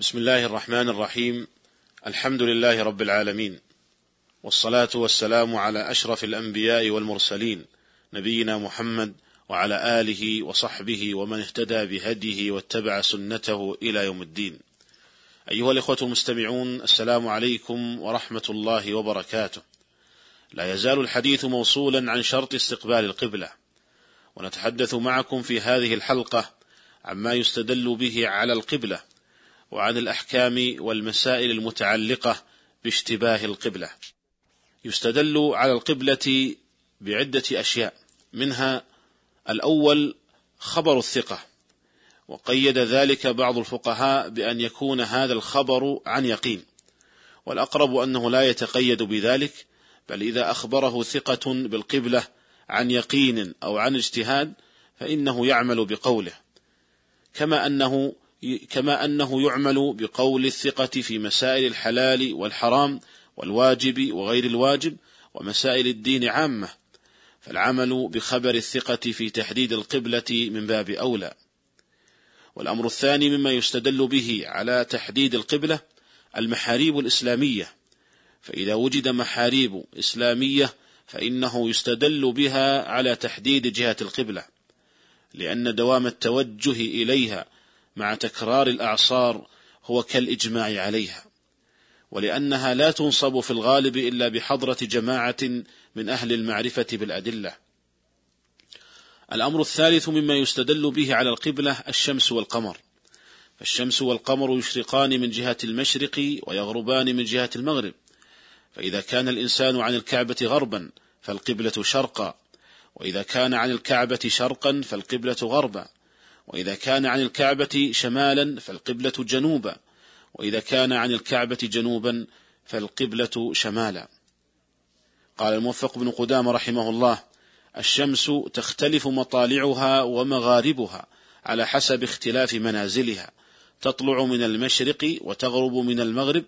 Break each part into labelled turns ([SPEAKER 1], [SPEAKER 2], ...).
[SPEAKER 1] بسم الله الرحمن الرحيم. الحمد لله رب العالمين. والصلاة والسلام على أشرف الأنبياء والمرسلين نبينا محمد وعلى آله وصحبه ومن اهتدى بهديه واتبع سنته إلى يوم الدين. أيها الإخوة المستمعون السلام عليكم ورحمة الله وبركاته. لا يزال الحديث موصولا عن شرط استقبال القبلة. ونتحدث معكم في هذه الحلقة عما يستدل به على القبلة. وعن الأحكام والمسائل المتعلقة باشتباه القبلة. يستدل على القبلة بعدة أشياء منها الأول خبر الثقة. وقيد ذلك بعض الفقهاء بأن يكون هذا الخبر عن يقين. والأقرب أنه لا يتقيد بذلك بل إذا أخبره ثقة بالقبلة عن يقين أو عن اجتهاد فإنه يعمل بقوله. كما أنه كما أنه يعمل بقول الثقة في مسائل الحلال والحرام والواجب وغير الواجب ومسائل الدين عامة فالعمل بخبر الثقة في تحديد القبلة من باب أولى. والأمر الثاني مما يستدل به على تحديد القبلة المحاريب الإسلامية فإذا وجد محاريب إسلامية فإنه يستدل بها على تحديد جهة القبلة لأن دوام التوجه إليها مع تكرار الأعصار هو كالإجماع عليها ولأنها لا تنصب في الغالب إلا بحضرة جماعة من أهل المعرفة بالأدلة. الأمر الثالث مما يستدل به على القبلة الشمس والقمر فالشمس والقمر يشرقان من جهة المشرق ويغربان من جهة المغرب فإذا كان الإنسان عن الكعبة غربا فالقبلة شرقا وإذا كان عن الكعبة شرقا فالقبلة غربا. وإذا كان عن الكعبة شمالا فالقبلة جنوبا وإذا كان عن الكعبة جنوبا فالقبلة شمالا. قال الموفق بن قدامة رحمه الله الشمس تختلف مطالعها ومغاربها على حسب اختلاف منازلها تطلع من المشرق وتغرب من المغرب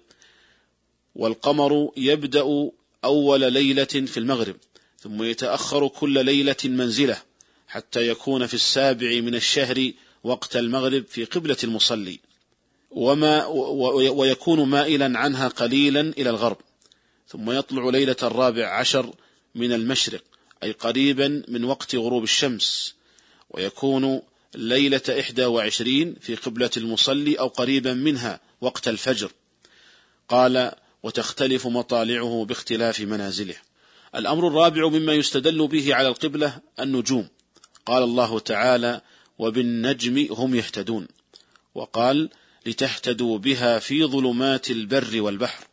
[SPEAKER 1] والقمر يبدأ أول ليلة في المغرب ثم يتأخر كل ليلة منزلة. حتى يكون في السابع من الشهر وقت المغرب في قبلة المصلي. وما ويكون مائلا عنها قليلا إلى الغرب. ثم يطلع ليلة الرابع عشر من المشرق أي قريبا من وقت غروب الشمس. ويكون ليلة إحدى وعشرين في قبلة المصلي أو قريبا منها وقت الفجر. قال وتختلف مطالعه باختلاف منازله. الأمر الرابع مما يستدل به على القبلة النجوم. قال الله تعالى وبالنجم هم يهتدون. وقال لتهتدوا بها في ظلمات البر والبحر.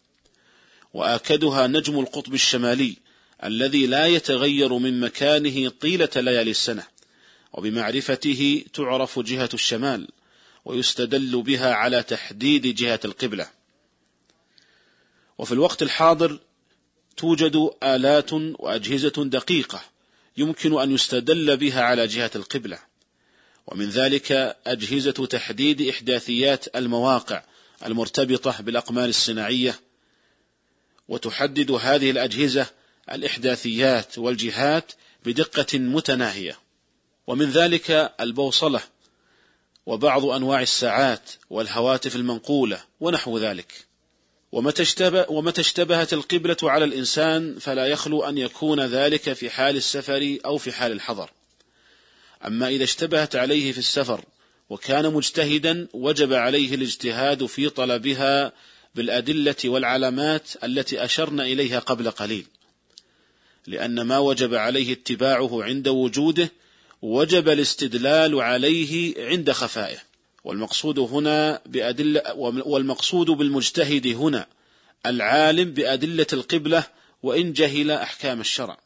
[SPEAKER 1] وآكدها نجم القطب الشمالي الذي لا يتغير من مكانه طيلة ليالي السنة. وبمعرفته تعرف جهة الشمال ويستدل بها على تحديد جهة القبلة. وفي الوقت الحاضر توجد آلات وأجهزة دقيقة يمكن أن يستدل بها على جهة القبلة. ومن ذلك أجهزة تحديد إحداثيات المواقع المرتبطة بالأقمار الصناعية. وتحدد هذه الأجهزة الإحداثيات والجهات بدقة متناهية. ومن ذلك البوصلة وبعض أنواع الساعات والهواتف المنقولة ونحو ذلك. ومتى اشتبه ومتى اشتبهت القبلة على الإنسان فلا يخلو أن يكون ذلك في حال السفر أو في حال الحضر. أما إذا اشتبهت عليه في السفر وكان مجتهدا وجب عليه الاجتهاد في طلبها بالأدلة والعلامات التي أشرنا إليها قبل قليل. لأن ما وجب عليه اتباعه عند وجوده وجب الاستدلال عليه عند خفائه. والمقصود هنا بأدلة والمقصود بالمجتهد هنا العالم بأدلة القبلة وإن جهل أحكام الشرع.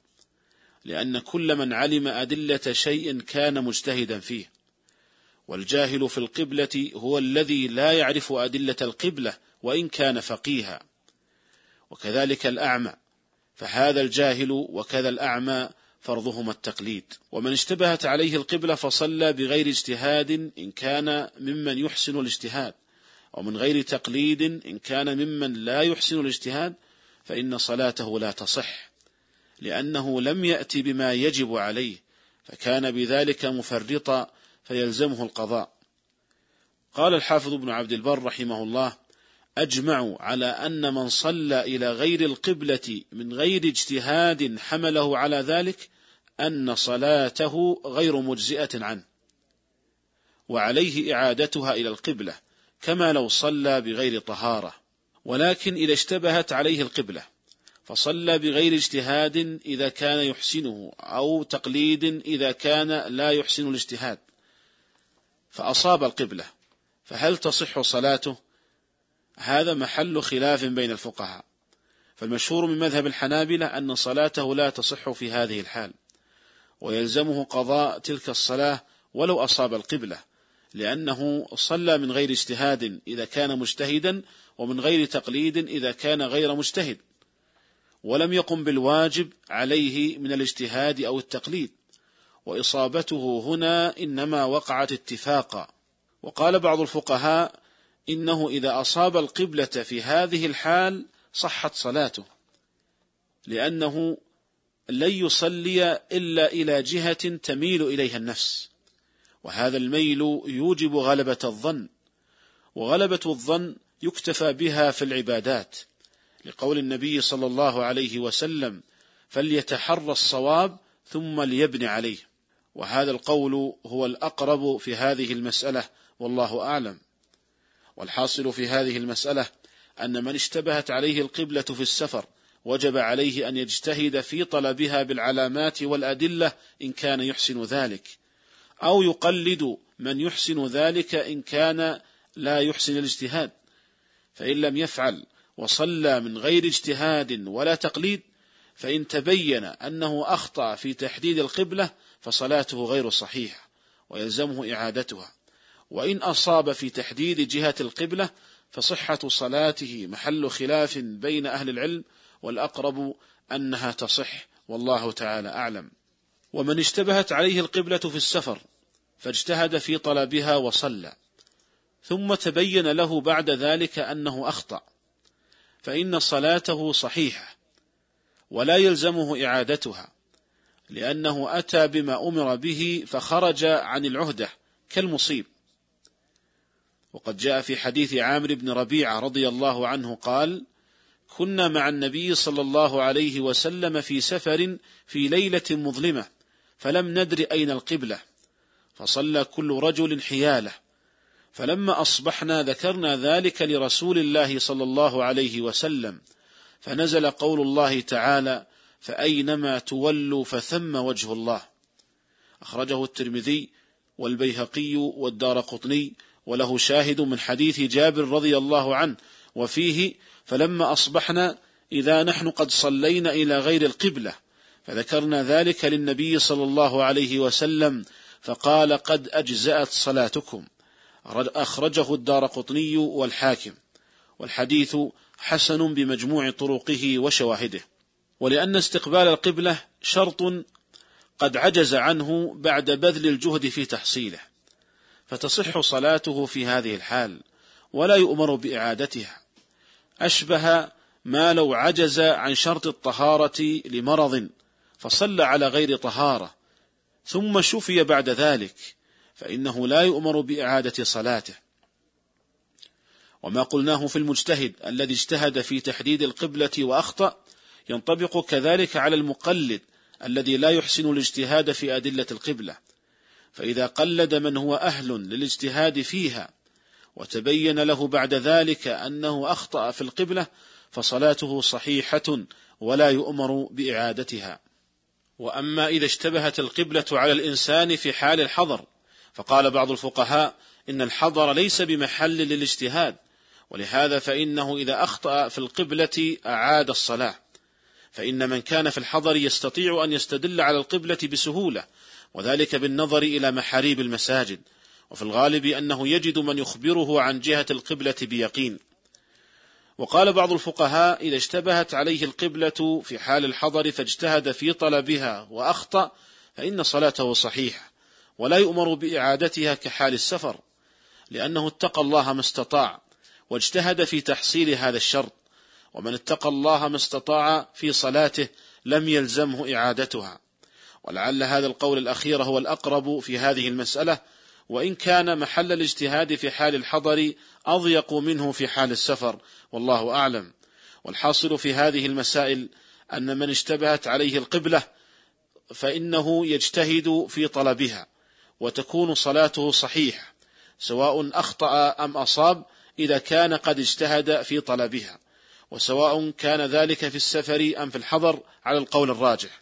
[SPEAKER 1] لأن كل من علم أدلة شيء كان مجتهدا فيه. والجاهل في القبلة هو الذي لا يعرف أدلة القبلة وإن كان فقيها. وكذلك الأعمى. فهذا الجاهل وكذا الأعمى فرضهما التقليد. ومن اشتبهت عليه القبلة فصلى بغير اجتهاد إن كان ممن يحسن الاجتهاد. ومن غير تقليد إن كان ممن لا يحسن الاجتهاد فإن صلاته لا تصح لأنه لم يأتي بما يجب عليه فكان بذلك مفرطا فيلزمه القضاء. قال الحافظ ابن عبد البر رحمه الله أجمعوا على أن من صلى إلى غير القبلة من غير اجتهاد حمله على ذلك أن صلاته غير مجزئة عنه وعليه إعادتها إلى القبلة كما لو صلى بغير طهارة ولكن إذا اشتبهت عليه القبلة فصلى بغير اجتهاد إذا كان يحسنه أو تقليد إذا كان لا يحسن الاجتهاد. فأصاب القبلة فهل تصح صلاته؟ هذا محل خلاف بين الفقهاء. فالمشهور من مذهب الحنابلة أن صلاته لا تصح في هذه الحال. ويلزمه قضاء تلك الصلاة ولو أصاب القبلة لأنه صلى من غير اجتهاد إذا كان مجتهدا ومن غير تقليد إذا كان غير مجتهد. ولم يقم بالواجب عليه من الاجتهاد أو التقليد. وإصابته هنا إنما وقعت اتفاقا. وقال بعض الفقهاء إنه إذا أصاب القبلة في هذه الحال صحت صلاته لأنه لن يصلي إلا إلى جهة تميل إليها النفس. وهذا الميل يوجب غلبة الظن وغلبة الظن يكتفى بها في العبادات. لقول النبي صلى الله عليه وسلم فليتحرى الصواب ثم ليبني عليه. وهذا القول هو الأقرب في هذه المسألة والله أعلم. والحاصل في هذه المسألة أن من اشتبهت عليه القبلة في السفر وجب عليه أن يجتهد في طلبها بالعلامات والأدلة إن كان يحسن ذلك أو يقلد من يحسن ذلك إن كان لا يحسن الاجتهاد. فإن لم يفعل وصلى من غير اجتهاد ولا تقليد فإن تبين أنه أخطأ في تحديد القبلة فصلاته غير صحيحة ويلزمه إعادتها. وإن أصاب في تحديد جهة القبلة فصحة صلاته محل خلاف بين أهل العلم والأقرب أنها تصح والله تعالى أعلم. ومن اشتبهت عليه القبلة في السفر فاجتهد في طلبها وصلى ثم تبين له بعد ذلك أنه أخطأ فإن صلاته صحيحة ولا يلزمه إعادتها لأنه أتى بما أمر به فخرج عن العهدة كالمصيب. وقد جاء في حديث عامر بن ربيعة رضي الله عنه قال كنا مع النبي صلى الله عليه وسلم في سفر في ليلة مظلمة فلم ندر أين القبلة فصلى كل رجل حياله. فلما أصبحنا ذكرنا ذلك لرسول الله صلى الله عليه وسلم فنزل قول الله تعالى فأينما تولوا فثم وجه الله أخرجه الترمذي والبيهقي والدار قطني وله شاهد من حديث جابر رضي الله عنه وفيه فلما أصبحنا إذا نحن قد صلينا إلى غير القبلة فذكرنا ذلك للنبي صلى الله عليه وسلم فقال قد أجزأت صلاتكم. أخرجه الدار قطني والحاكم. والحديث حسن بمجموع طرقه وشواهده. ولأن استقبال القبلة شرط قد عجز عنه بعد بذل الجهد في تحصيله. فتصح صلاته في هذه الحال ولا يؤمر بإعادتها. أشبه ما لو عجز عن شرط الطهارة لمرض فصلى على غير طهارة ثم شفي بعد ذلك فإنه لا يؤمر بإعادة صلاته. وما قلناه في المجتهد الذي اجتهد في تحديد القبلة وأخطأ ينطبق كذلك على المقلد الذي لا يحسن الاجتهاد في أدلة القبلة فإذا قلد من هو أهل للاجتهاد فيها وتبين له بعد ذلك أنه أخطأ في القبلة فصلاته صحيحة ولا يؤمر بإعادتها. وأما إذا اشتبهت القبلة على الإنسان في حال الحضر فقال بعض الفقهاء إن الحضر ليس بمحل للاجتهاد ولهذا فإنه إذا أخطأ في القبلة أعاد الصلاة. فإن من كان في الحضر يستطيع أن يستدل على القبلة بسهولة وذلك بالنظر إلى محاريب المساجد. وفي الغالب أنه يجد من يخبره عن جهة القبلة بيقين. وقال بعض الفقهاء إذا اشتبهت عليه القبلة في حال الحضر فاجتهد في طلبها وأخطأ فإن صلاته صحيحة ولا يؤمر بإعادتها كحال السفر لأنه اتقى الله ما استطاع واجتهد في تحصيل هذا الشرط ومن اتقى الله ما استطاع في صلاته لم يلزمه إعادتها. ولعل هذا القول الأخير هو الأقرب في هذه المسألة وإن كان محل الاجتهاد في حال الحضر أضيق منه في حال السفر والله أعلم. والحاصل في هذه المسائل أن من اشتبهت عليه القبلة فإنه يجتهد في طلبها وتكون صلاته صحيحة سواء أخطأ أم أصاب إذا كان قد اجتهد في طلبها وسواء كان ذلك في السفر أم في الحضر على القول الراجح.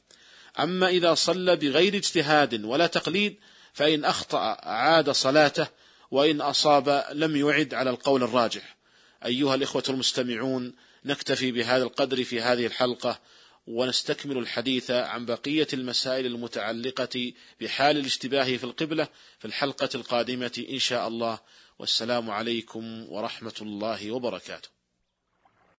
[SPEAKER 1] أما إذا صلى بغير اجتهاد ولا تقليد فإن أخطأ عاد صلاته وإن أصاب لم يعد على القول الراجح. أيها الإخوة المستمعون نكتفي بهذا القدر في هذه الحلقة ونستكمل الحديث عن بقية المسائل المتعلقة بحال الاشتباه في القبلة في الحلقة القادمة إن شاء الله. والسلام عليكم ورحمة الله وبركاته.